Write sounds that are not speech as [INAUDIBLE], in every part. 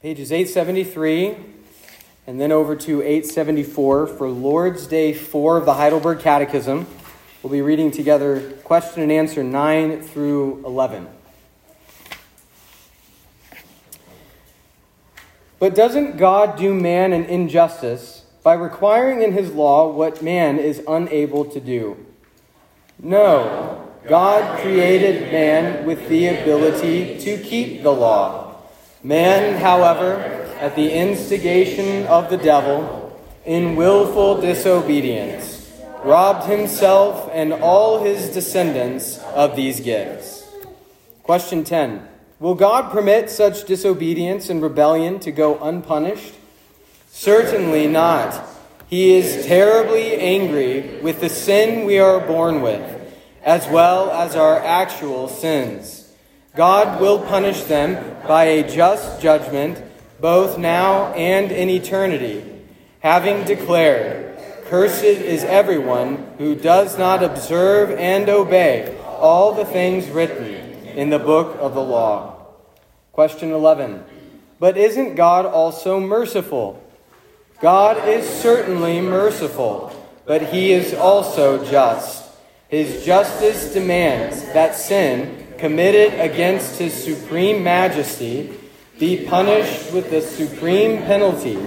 pages 873 and then over to 874 for Lord's Day 4 of the Heidelberg Catechism. We'll be reading together question and answer 9 through 11. But doesn't God do man an injustice by requiring in his law what man is unable to do? No. God created man with the ability to keep the law. Man, however, at the instigation of the devil, in willful disobedience, robbed himself and all his descendants of these gifts. Question 10 Will God permit such disobedience and rebellion to go unpunished? Certainly not. He is terribly angry with the sin we are born with, as well as our actual sins. God will punish them by a just judgment, both now and in eternity, having declared, Cursed is everyone who does not observe and obey all the things written in the book of the law. Question 11. But isn't God also merciful? God is certainly merciful, but he is also just. His justice demands that sin committed against his supreme majesty be punished with the supreme penalty,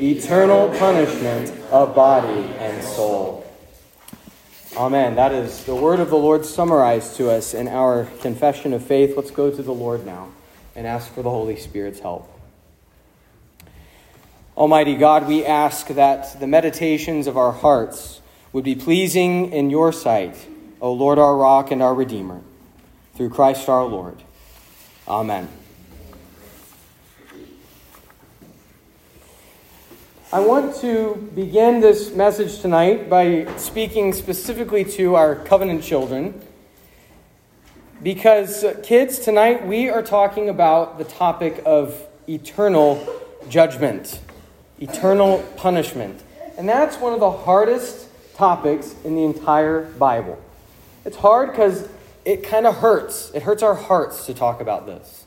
eternal punishment of body and soul. Amen. That is the word of the Lord summarized to us in our confession of faith. Let's go to the Lord now and ask for the Holy Spirit's help. Almighty God, we ask that the meditations of our hearts would be pleasing in your sight, O Lord, our rock and our Redeemer through Christ our Lord. Amen. I want to begin this message tonight by speaking specifically to our covenant children. Because, uh, kids, tonight we are talking about the topic of eternal judgment, eternal punishment. And that's one of the hardest topics in the entire Bible. It's hard because it kind of hurts. It hurts our hearts to talk about this.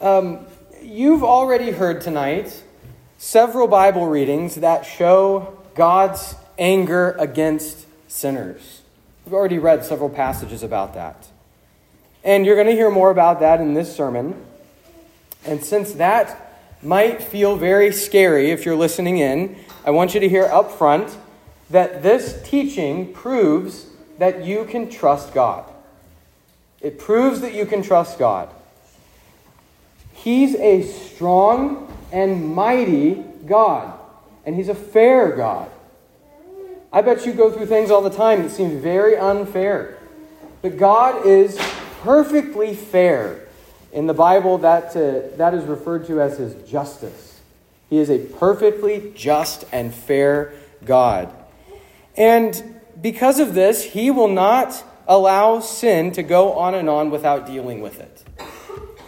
Um, you've already heard tonight several Bible readings that show God's anger against sinners. We've already read several passages about that. And you're going to hear more about that in this sermon. And since that might feel very scary if you're listening in, I want you to hear up front that this teaching proves that you can trust God. It proves that you can trust God. He's a strong and mighty God, and He's a fair God. I bet you go through things all the time that seem very unfair. But God is perfectly fair. In the Bible, that, uh, that is referred to as His justice. He is a perfectly just and fair God. And because of this, He will not allow sin to go on and on without dealing with it.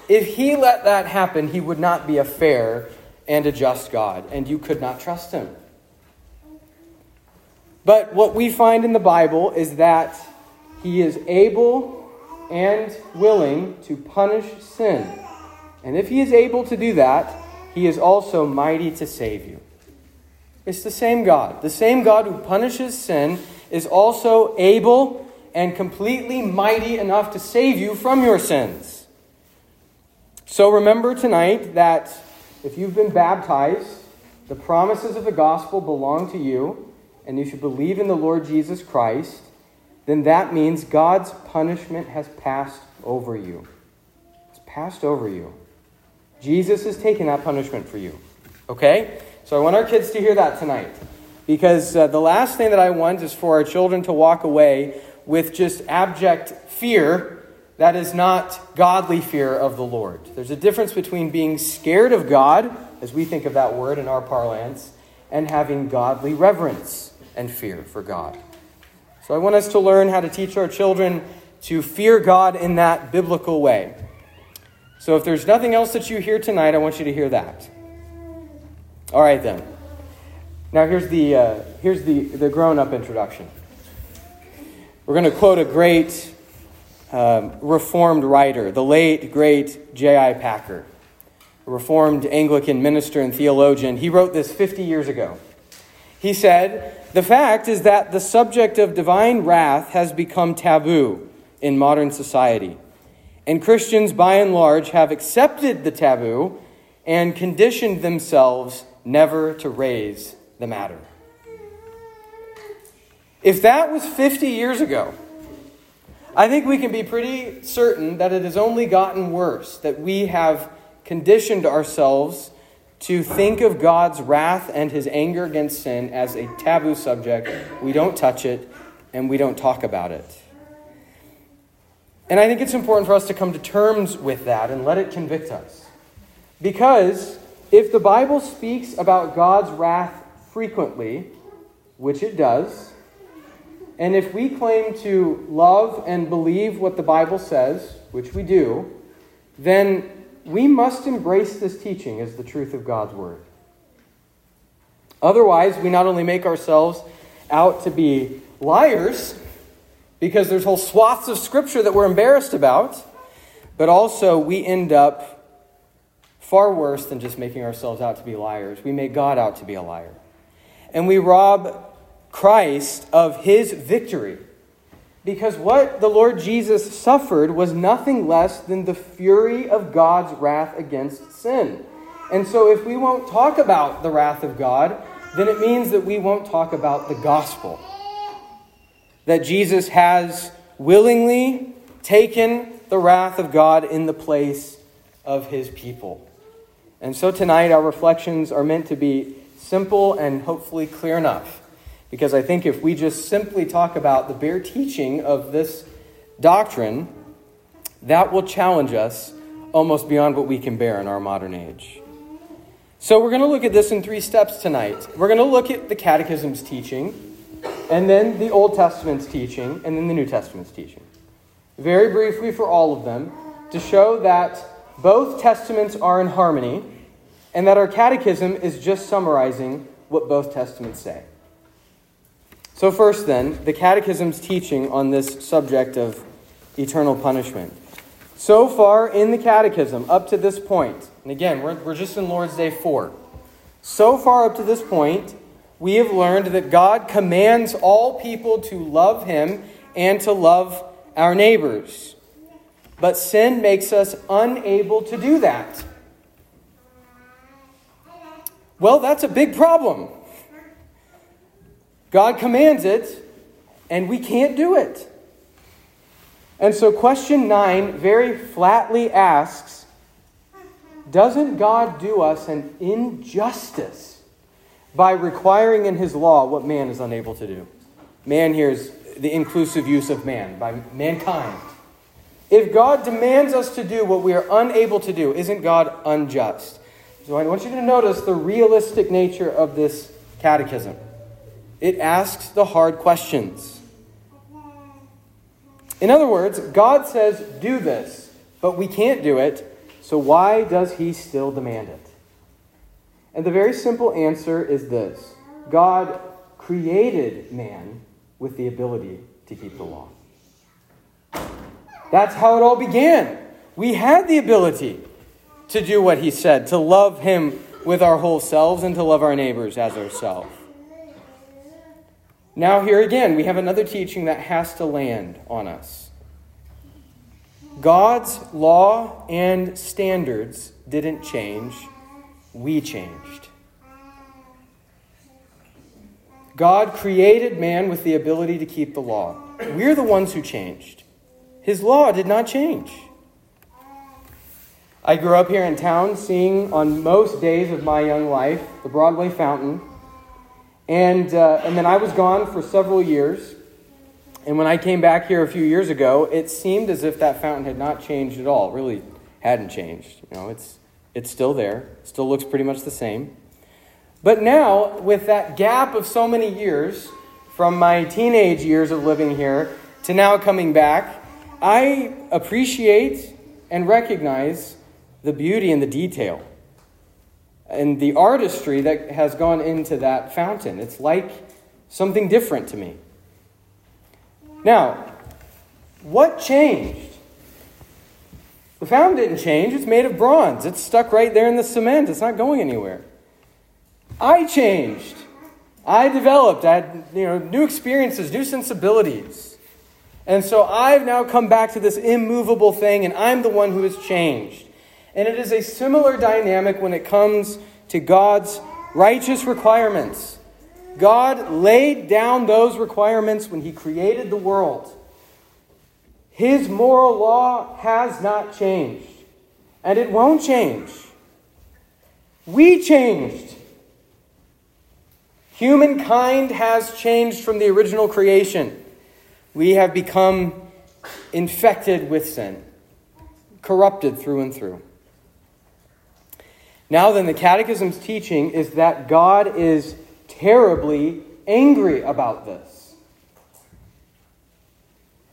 If he let that happen, he would not be a fair and a just God, and you could not trust him. But what we find in the Bible is that he is able and willing to punish sin. And if he is able to do that, he is also mighty to save you. It's the same God. The same God who punishes sin is also able and completely mighty enough to save you from your sins. So remember tonight that if you've been baptized, the promises of the gospel belong to you, and you should believe in the Lord Jesus Christ, then that means God's punishment has passed over you. It's passed over you. Jesus has taken that punishment for you. Okay? So I want our kids to hear that tonight. Because uh, the last thing that I want is for our children to walk away with just abject fear that is not godly fear of the Lord. There's a difference between being scared of God, as we think of that word in our parlance, and having godly reverence and fear for God. So I want us to learn how to teach our children to fear God in that biblical way. So if there's nothing else that you hear tonight, I want you to hear that. All right, then. Now here's the, uh, here's the, the grown up introduction. We're going to quote a great um, Reformed writer, the late, great J.I. Packer. a Reformed Anglican minister and theologian, he wrote this 50 years ago. He said, The fact is that the subject of divine wrath has become taboo in modern society. And Christians, by and large, have accepted the taboo and conditioned themselves never to raise the matter. If that was 50 years ago, I think we can be pretty certain that it has only gotten worse, that we have conditioned ourselves to think of God's wrath and his anger against sin as a taboo subject. We don't touch it and we don't talk about it. And I think it's important for us to come to terms with that and let it convict us. Because if the Bible speaks about God's wrath frequently, which it does, and if we claim to love and believe what the Bible says, which we do, then we must embrace this teaching as the truth of God's Word. Otherwise, we not only make ourselves out to be liars, because there's whole swaths of Scripture that we're embarrassed about, but also we end up far worse than just making ourselves out to be liars. We make God out to be a liar. And we rob Christ of his victory because what the Lord Jesus suffered was nothing less than the fury of God's wrath against sin. And so, if we won't talk about the wrath of God, then it means that we won't talk about the gospel. That Jesus has willingly taken the wrath of God in the place of his people. And so, tonight, our reflections are meant to be simple and hopefully clear enough because I think if we just simply talk about the bare teaching of this doctrine, that will challenge us almost beyond what we can bear in our modern age. So, we're going to look at this in three steps tonight. We're going to look at the Catechism's teaching, and then the Old Testament's teaching, and then the New Testament's teaching. Very briefly for all of them, to show that both Testaments are in harmony, and that our Catechism is just summarizing what both Testaments say. So, first, then, the Catechism's teaching on this subject of eternal punishment. So far in the Catechism, up to this point, and again, we're, we're just in Lord's Day 4. So far up to this point, we have learned that God commands all people to love Him and to love our neighbors. But sin makes us unable to do that. Well, that's a big problem. God commands it, and we can't do it. And so, question nine very flatly asks Doesn't God do us an injustice by requiring in his law what man is unable to do? Man here is the inclusive use of man, by mankind. If God demands us to do what we are unable to do, isn't God unjust? So I want you to notice the realistic nature of this catechism. It asks the hard questions. In other words, God says, do this, but we can't do it, so why does he still demand it? And the very simple answer is this God created man with the ability to keep the law. That's how it all began. We had the ability to do what he said, to love him with our whole selves and to love our neighbors as ourselves. Now, here again, we have another teaching that has to land on us. God's law and standards didn't change, we changed. God created man with the ability to keep the law. We're the ones who changed. His law did not change. I grew up here in town seeing on most days of my young life the Broadway fountain and, uh, and then I was gone for several years. And when I came back here a few years ago, it seemed as if that fountain had not changed at all. Really hadn't changed. You know, it's, it's still there, still looks pretty much the same. But now, with that gap of so many years, from my teenage years of living here to now coming back, I appreciate and recognize the beauty and the detail and the artistry that has gone into that fountain. It's like something different to me. Now, what changed? The fountain didn't change. It's made of bronze. It's stuck right there in the cement. It's not going anywhere. I changed. I developed. I had you know, new experiences, new sensibilities. And so I've now come back to this immovable thing, and I'm the one who has changed. And it is a similar dynamic when it comes to God's righteous requirements. God laid down those requirements when He created the world. His moral law has not changed, and it won't change. We changed. Humankind has changed from the original creation. We have become infected with sin, corrupted through and through. Now, then, the Catechism's teaching is that God is terribly angry about this.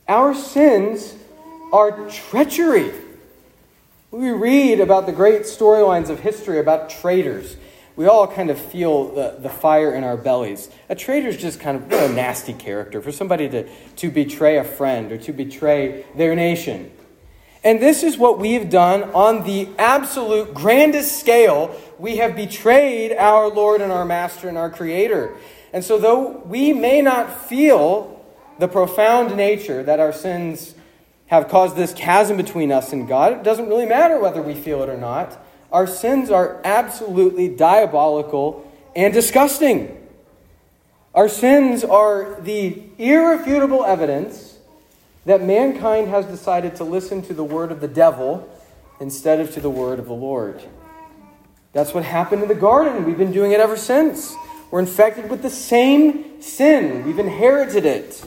Our sins are treachery. We read about the great storylines of history about traitors. We all kind of feel the, the fire in our bellies. A traitor is just kind of a nasty character for somebody to, to betray a friend or to betray their nation. And this is what we have done on the absolute grandest scale. We have betrayed our Lord and our Master and our Creator. And so, though we may not feel the profound nature that our sins have caused this chasm between us and God, it doesn't really matter whether we feel it or not. Our sins are absolutely diabolical and disgusting. Our sins are the irrefutable evidence that mankind has decided to listen to the word of the devil instead of to the word of the Lord. That's what happened in the garden. We've been doing it ever since. We're infected with the same sin, we've inherited it.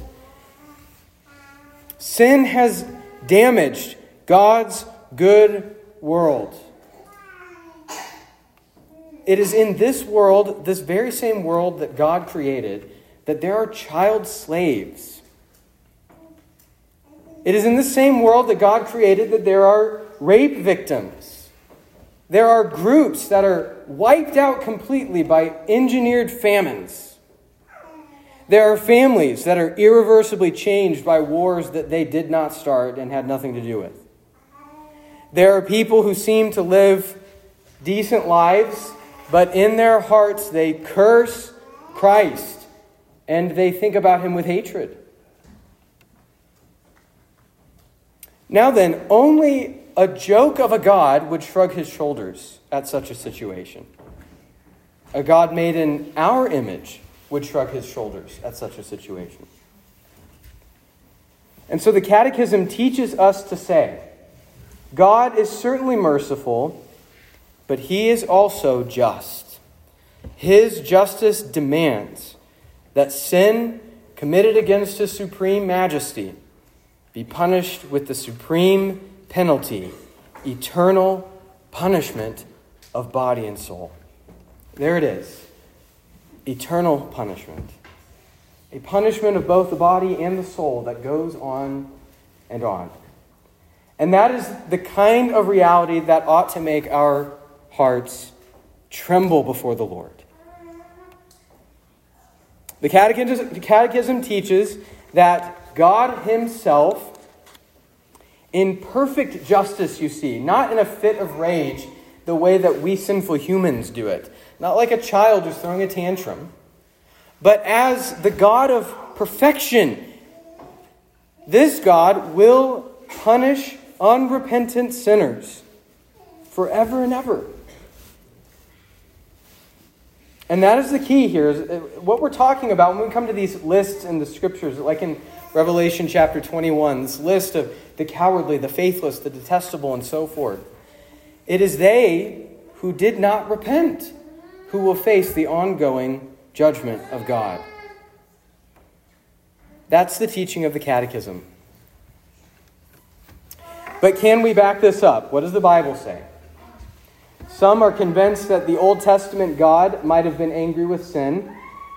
Sin has damaged God's good world. It is in this world, this very same world that God created, that there are child slaves. It is in the same world that God created that there are rape victims. There are groups that are wiped out completely by engineered famines. There are families that are irreversibly changed by wars that they did not start and had nothing to do with. There are people who seem to live decent lives, but in their hearts they curse Christ and they think about him with hatred. Now then, only a joke of a God would shrug his shoulders at such a situation. A God made in our image would shrug his shoulders at such a situation. And so the Catechism teaches us to say God is certainly merciful, but he is also just. His justice demands that sin committed against his supreme majesty be punished with the supreme penalty, eternal punishment of body and soul. There it is eternal punishment. A punishment of both the body and the soul that goes on and on. And that is the kind of reality that ought to make our hearts tremble before the Lord. The catechism, the catechism teaches that God Himself, in perfect justice, you see, not in a fit of rage, the way that we sinful humans do it, not like a child who's throwing a tantrum, but as the God of perfection. This God will punish unrepentant sinners forever and ever. And that is the key here. Is uh, what we're talking about when we come to these lists in the scriptures, like in Revelation chapter 21, this list of the cowardly, the faithless, the detestable, and so forth. It is they who did not repent who will face the ongoing judgment of God. That's the teaching of the Catechism. But can we back this up? What does the Bible say? Some are convinced that the Old Testament God might have been angry with sin,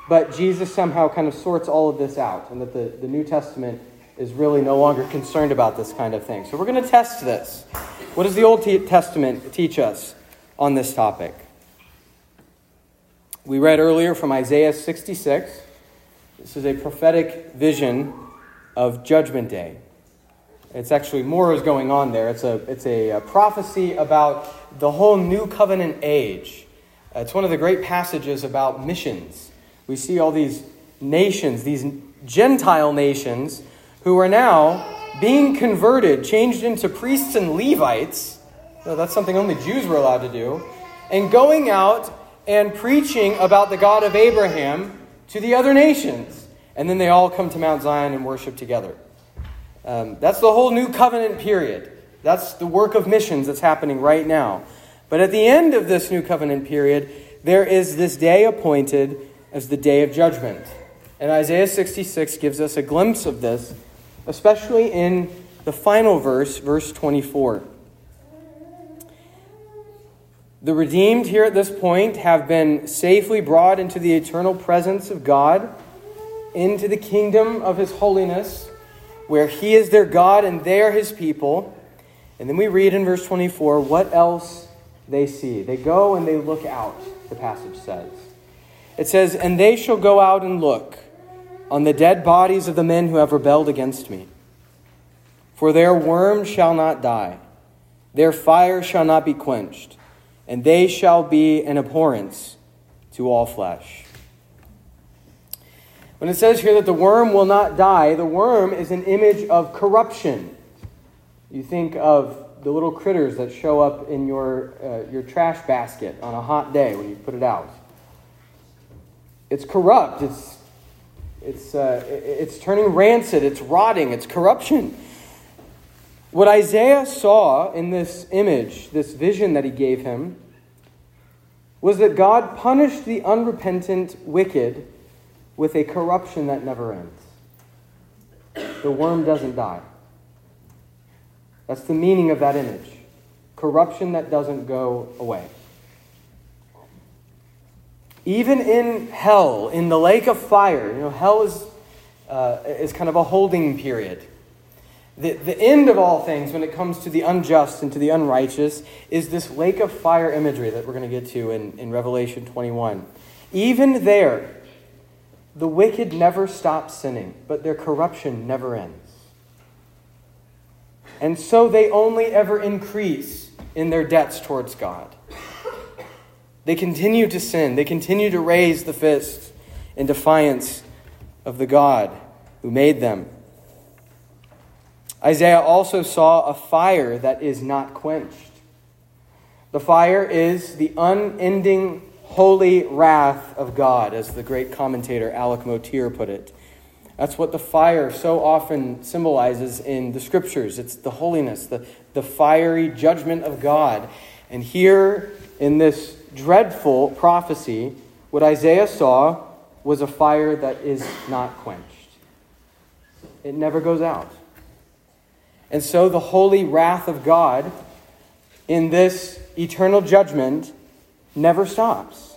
but Jesus somehow kind of sorts all of this out, and that the, the New Testament is really no longer concerned about this kind of thing. So we're going to test this. What does the Old Testament teach us on this topic? We read earlier from Isaiah 66. This is a prophetic vision of Judgment Day. It's actually more is going on there. It's a, it's a, a prophecy about the whole new covenant age. It's one of the great passages about missions. We see all these nations, these Gentile nations, who are now being converted, changed into priests and Levites. That's something only Jews were allowed to do. And going out and preaching about the God of Abraham to the other nations. And then they all come to Mount Zion and worship together. Um, that's the whole new covenant period. That's the work of missions that's happening right now. But at the end of this new covenant period, there is this day appointed as the day of judgment. And Isaiah 66 gives us a glimpse of this, especially in the final verse, verse 24. The redeemed here at this point have been safely brought into the eternal presence of God, into the kingdom of His holiness, where He is their God and they are His people. And then we read in verse 24 what else they see. They go and they look out, the passage says. It says, And they shall go out and look on the dead bodies of the men who have rebelled against me. For their worm shall not die, their fire shall not be quenched, and they shall be an abhorrence to all flesh. When it says here that the worm will not die, the worm is an image of corruption. You think of the little critters that show up in your, uh, your trash basket on a hot day when you put it out. It's corrupt, it's it's, uh, it's turning rancid, it's rotting, it's corruption. What Isaiah saw in this image, this vision that he gave him, was that God punished the unrepentant wicked with a corruption that never ends. The worm doesn't die. That's the meaning of that image corruption that doesn't go away. Even in hell, in the lake of fire, you know, hell is, uh, is kind of a holding period. The, the end of all things, when it comes to the unjust and to the unrighteous, is this lake of fire imagery that we're going to get to in, in Revelation 21. Even there, the wicked never stop sinning, but their corruption never ends. And so they only ever increase in their debts towards God. They continue to sin. They continue to raise the fist in defiance of the God who made them. Isaiah also saw a fire that is not quenched. The fire is the unending holy wrath of God, as the great commentator Alec Motyer put it. That's what the fire so often symbolizes in the scriptures. It's the holiness, the, the fiery judgment of God. And here in this dreadful prophecy, what Isaiah saw was a fire that is not quenched. It never goes out. And so the holy wrath of God in this eternal judgment never stops.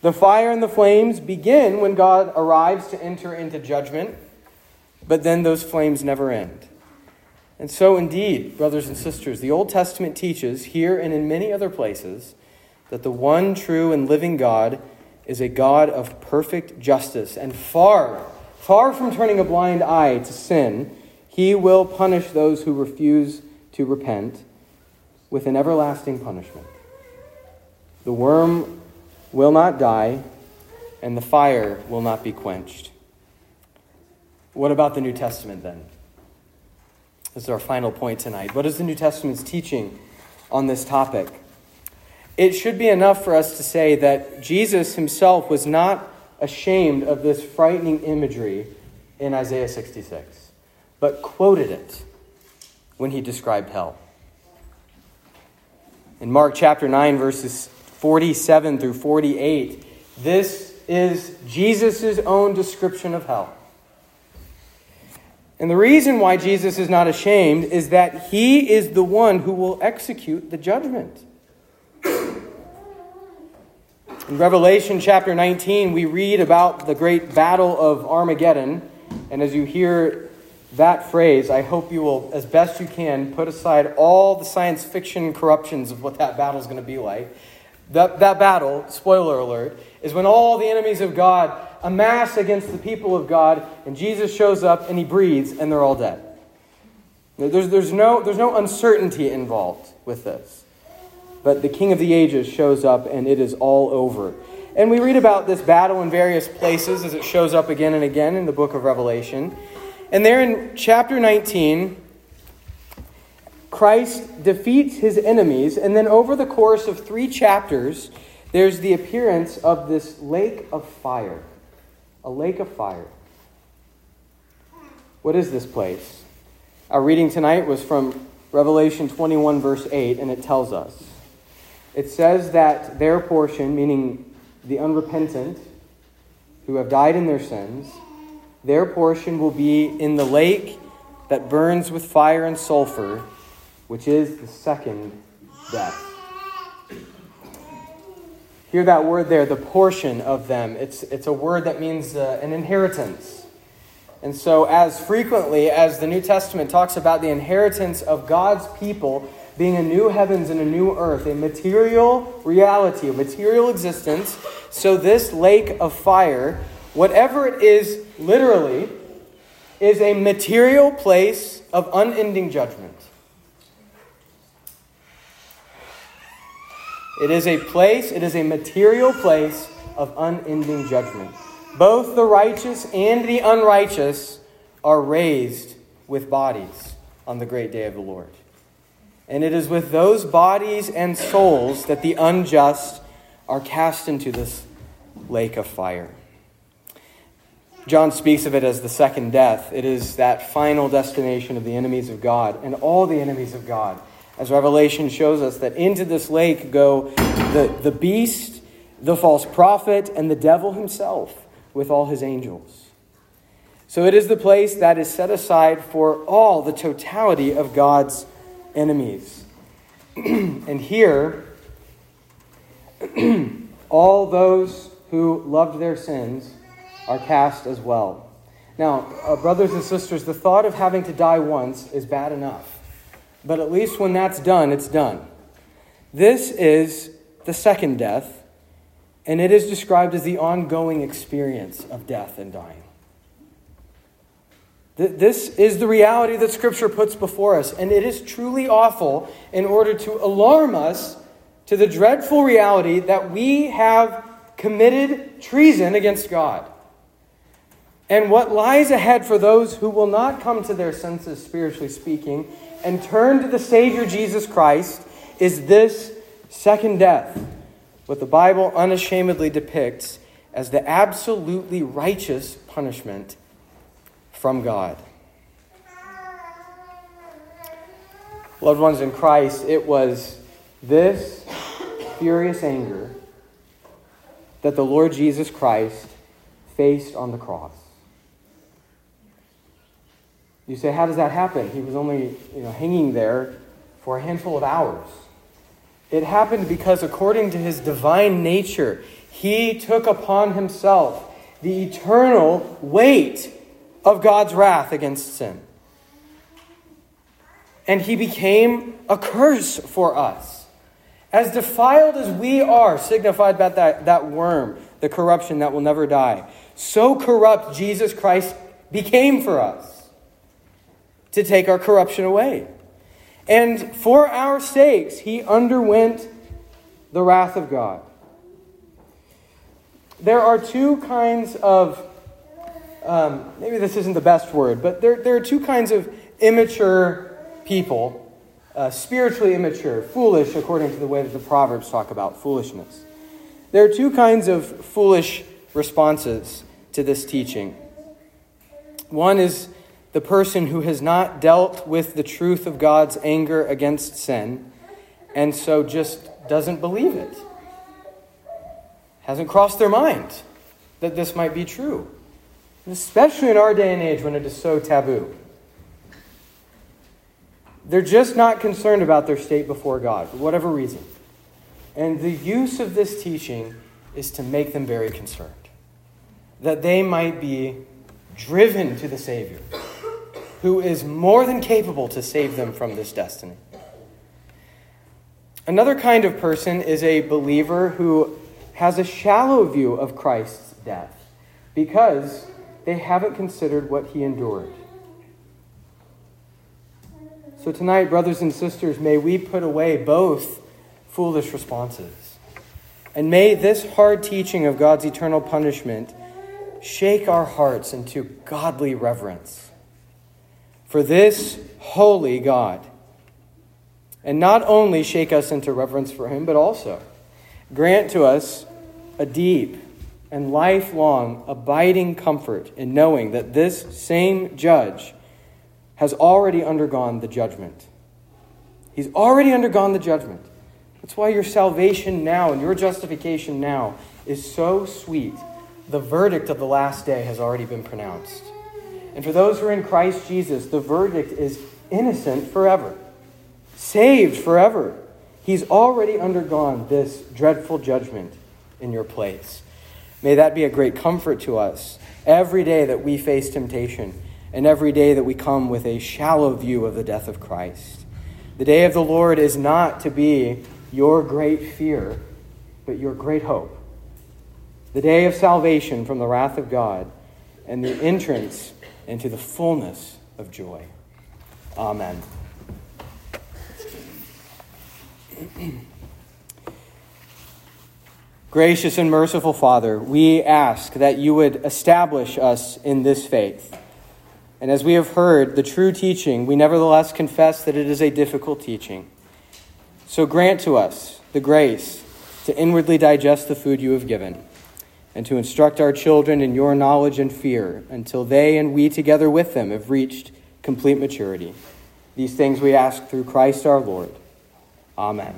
The fire and the flames begin when God arrives to enter into judgment, but then those flames never end. And so, indeed, brothers and sisters, the Old Testament teaches here and in many other places that the one true and living God is a God of perfect justice. And far, far from turning a blind eye to sin, he will punish those who refuse to repent with an everlasting punishment. The worm will not die, and the fire will not be quenched. What about the New Testament then? This is our final point tonight. What is the New Testament's teaching on this topic? It should be enough for us to say that Jesus himself was not ashamed of this frightening imagery in Isaiah 66, but quoted it when he described hell. In Mark chapter 9, verses 47 through 48, this is Jesus' own description of hell. And the reason why Jesus is not ashamed is that he is the one who will execute the judgment. In Revelation chapter 19, we read about the great battle of Armageddon. And as you hear that phrase, I hope you will, as best you can, put aside all the science fiction corruptions of what that battle is going to be like. That, that battle, spoiler alert, is when all the enemies of God amass against the people of God, and Jesus shows up and he breathes, and they're all dead. There's, there's, no, there's no uncertainty involved with this. But the King of the Ages shows up, and it is all over. And we read about this battle in various places as it shows up again and again in the book of Revelation. And there in chapter 19, Christ defeats his enemies, and then over the course of three chapters, there's the appearance of this lake of fire. A lake of fire. What is this place? Our reading tonight was from Revelation 21, verse 8, and it tells us. It says that their portion, meaning the unrepentant who have died in their sins, their portion will be in the lake that burns with fire and sulfur, which is the second death. Hear that word there, the portion of them. It's, it's a word that means uh, an inheritance. And so, as frequently as the New Testament talks about the inheritance of God's people being a new heavens and a new earth, a material reality, a material existence, so this lake of fire, whatever it is literally, is a material place of unending judgment. It is a place, it is a material place of unending judgment. Both the righteous and the unrighteous are raised with bodies on the great day of the Lord. And it is with those bodies and souls that the unjust are cast into this lake of fire. John speaks of it as the second death. It is that final destination of the enemies of God and all the enemies of God as Revelation shows us that into this lake go the, the beast, the false prophet, and the devil himself with all his angels. So it is the place that is set aside for all the totality of God's enemies. [CLEARS THROAT] and here, [CLEARS THROAT] all those who loved their sins are cast as well. Now, uh, brothers and sisters, the thought of having to die once is bad enough. But at least when that's done, it's done. This is the second death, and it is described as the ongoing experience of death and dying. This is the reality that Scripture puts before us, and it is truly awful in order to alarm us to the dreadful reality that we have committed treason against God. And what lies ahead for those who will not come to their senses, spiritually speaking, and turn to the Savior Jesus Christ is this second death, what the Bible unashamedly depicts as the absolutely righteous punishment from God. Loved ones in Christ, it was this furious anger that the Lord Jesus Christ faced on the cross. You say, how does that happen? He was only you know, hanging there for a handful of hours. It happened because, according to his divine nature, he took upon himself the eternal weight of God's wrath against sin. And he became a curse for us. As defiled as we are, signified by that, that worm, the corruption that will never die, so corrupt Jesus Christ became for us to take our corruption away. And for our sakes, he underwent the wrath of God. There are two kinds of, um, maybe this isn't the best word, but there, there are two kinds of immature people uh, spiritually immature, foolish, according to the way that the Proverbs talk about foolishness. There are two kinds of foolish responses to this teaching. One is the person who has not dealt with the truth of God's anger against sin and so just doesn't believe it. Hasn't crossed their mind that this might be true. especially in our day and age when it is so taboo. They're just not concerned about their state before God for whatever reason. And the use of this teaching is to make them very concerned that they might be driven to the Savior who is more than capable to save them from this destiny. Another kind of person is a believer who has a shallow view of Christ's death, because they haven't considered what he endured. So, tonight, brothers and sisters, may we put away both foolish responses. And may this hard teaching of God's eternal punishment shake our hearts into godly reverence for this holy God. And not only shake us into reverence for Him, but also grant to us a deep and lifelong abiding comfort in knowing that this same judge has already undergone the judgment. He's already undergone the judgment. That's why your salvation now and your justification now is so sweet. The verdict of the last day has already been pronounced. And for those who are in Christ Jesus, the verdict is innocent forever, saved forever. He's already undergone this dreadful judgment in your place. May that be a great comfort to us every day that we face temptation and every day that we come with a shallow view of the death of Christ. The day of the Lord is not to be your great fear, but your great hope. The day of salvation from the wrath of God and the entrance into the fullness of joy. Amen. Gracious and merciful Father, we ask that you would establish us in this faith and as we have heard the true teaching, we nevertheless confess that it is a difficult teaching. So grant to us the grace to inwardly digest the food you have given, and to instruct our children in your knowledge and fear until they and we together with them have reached complete maturity. These things we ask through Christ our Lord. Amen.